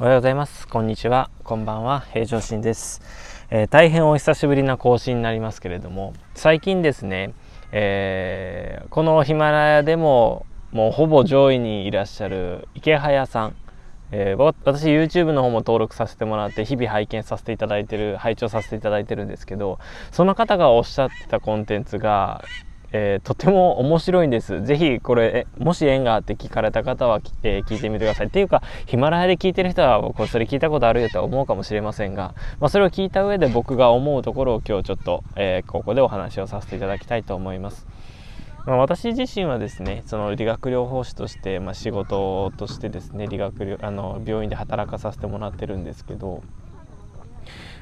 おはようございます。こんにちは。こんばんは。平常心です、えー、大変お久しぶりな更新になりますけれども、最近ですね、えー、このヒマラヤでももうほぼ上位にいらっしゃる池早さん、えー、私 YouTube の方も登録させてもらって日々拝見させていただいてる拝聴させていただいてるんですけどその方がおっしゃってたコンテンツがえー、とても面白いんです。ぜひこれ、もし縁があって聞かれた方は、えー、聞いてみてください。っていうか、ヒマラヤで聞いてる人は、これそれ聞いたことあるよと思うかもしれませんが、まあ、それを聞いた上で僕が思うところを今日ちょっと、えー、ここでお話をさせていただきたいと思います。まあ、私自身はですねその理学療法士として、まあ、仕事としてですね理学あの病院で働かさせてもらってるんですけど、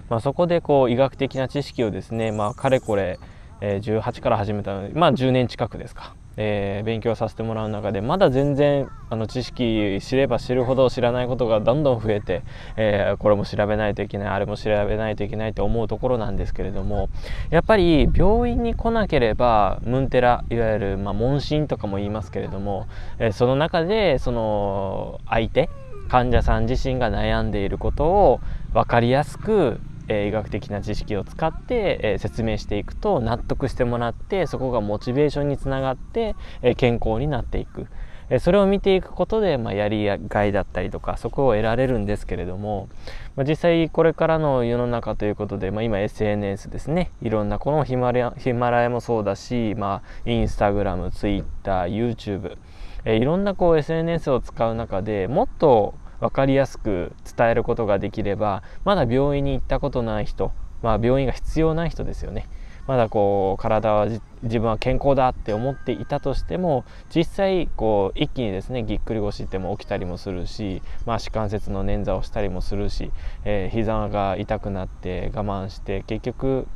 まあ、そこでこう医学的な知識をですね、まあ、かれこれえ、18から始めたのでまあ10年近くですか、えー、勉強させてもらう中でまだ全然あの知識知れば知るほど知らないことがどんどん増えて、えー、これも調べないといけないあれも調べないといけないと思うところなんですけれどもやっぱり病院に来なければムンテラいわゆる、まあ、問診とかも言いますけれども、えー、その中でその相手患者さん自身が悩んでいることを分かりやすくえー、医学的な知識を使って、えー、説明していくと納得してもらってそこがモチベーションにつながって、えー、健康になっていく、えそれを見ていくことで、まあ、やりがいだったりとかそこを得られるんですけれども、まあ、実際これからの世の中ということで、まあ、今 SNS ですね。いろんなこのヒマラヒマラヤもそうだし、まあ、インスタグラムツイッター YouTube えいろんなこう SNS を使う中でもっと分かりやすく伝えることができればまだ病院に行ったことない人、まあ、病院が必要ない人ですよね。まだこう体は自分は健康だって思っていたとしても実際こう一気にですねぎっくり腰っても起きたりもするし、まあ、足関節の捻挫をしたりもするし、えー、膝が痛くなって我慢して結局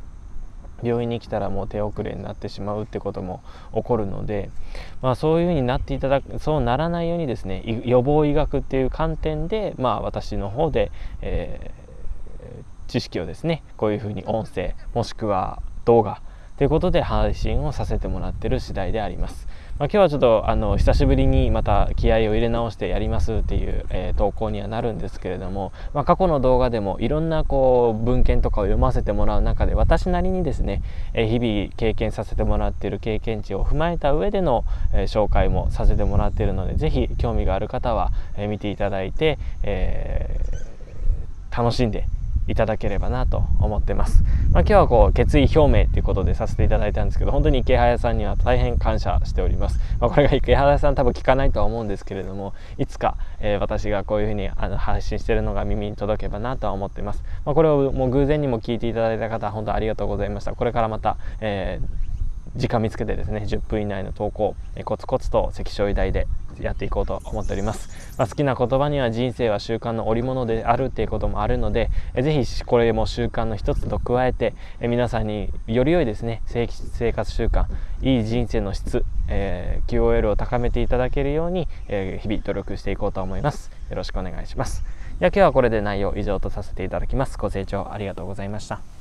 病院に来たらもう手遅れになってしまうってことも起こるので、まあ、そういうふうになっていただくそうならないようにですね予防医学っていう観点で、まあ、私の方で、えー、知識をですねこういうふうに音声もしくは動画ということで配信をさせてもらってる次第であります。まあ、今日はちょっとあの久しぶりにまた気合を入れ直してやりますっていう、えー、投稿にはなるんですけれども、まあ、過去の動画でもいろんなこう文献とかを読ませてもらう中で私なりにですね、えー、日々経験させてもらっている経験値を踏まえた上での、えー、紹介もさせてもらっているので是非興味がある方は、え見ていただいて、え楽しんでいただければなと思ってます。まあ、今日はこう決意表明ということでさせていただいたんですけど本当に池早さんには大変感謝しております。まあ、これが池早さん多分聞かないとは思うんですけれどもいつか、えー、私がこういうふうにあの配信してるのが耳に届けばなとは思ってます。まあ、これをもう偶然にも聞いていただいた方本当ありがとうございました。これからまた、えー時間見つけてですね10分以内の投稿、えコツコツと関所医大でやっていこうと思っております、まあ、好きな言葉には人生は習慣の織物であるっていうこともあるのでえぜひこれも習慣の一つと加えてえ皆さんにより良いですね生活習慣いい人生の質、えー、QOL を高めていただけるように、えー、日々努力していこうと思います。よろしくお願いします。では今日はこれで内容以上とさせていただきます。ご清聴ありがとうございました。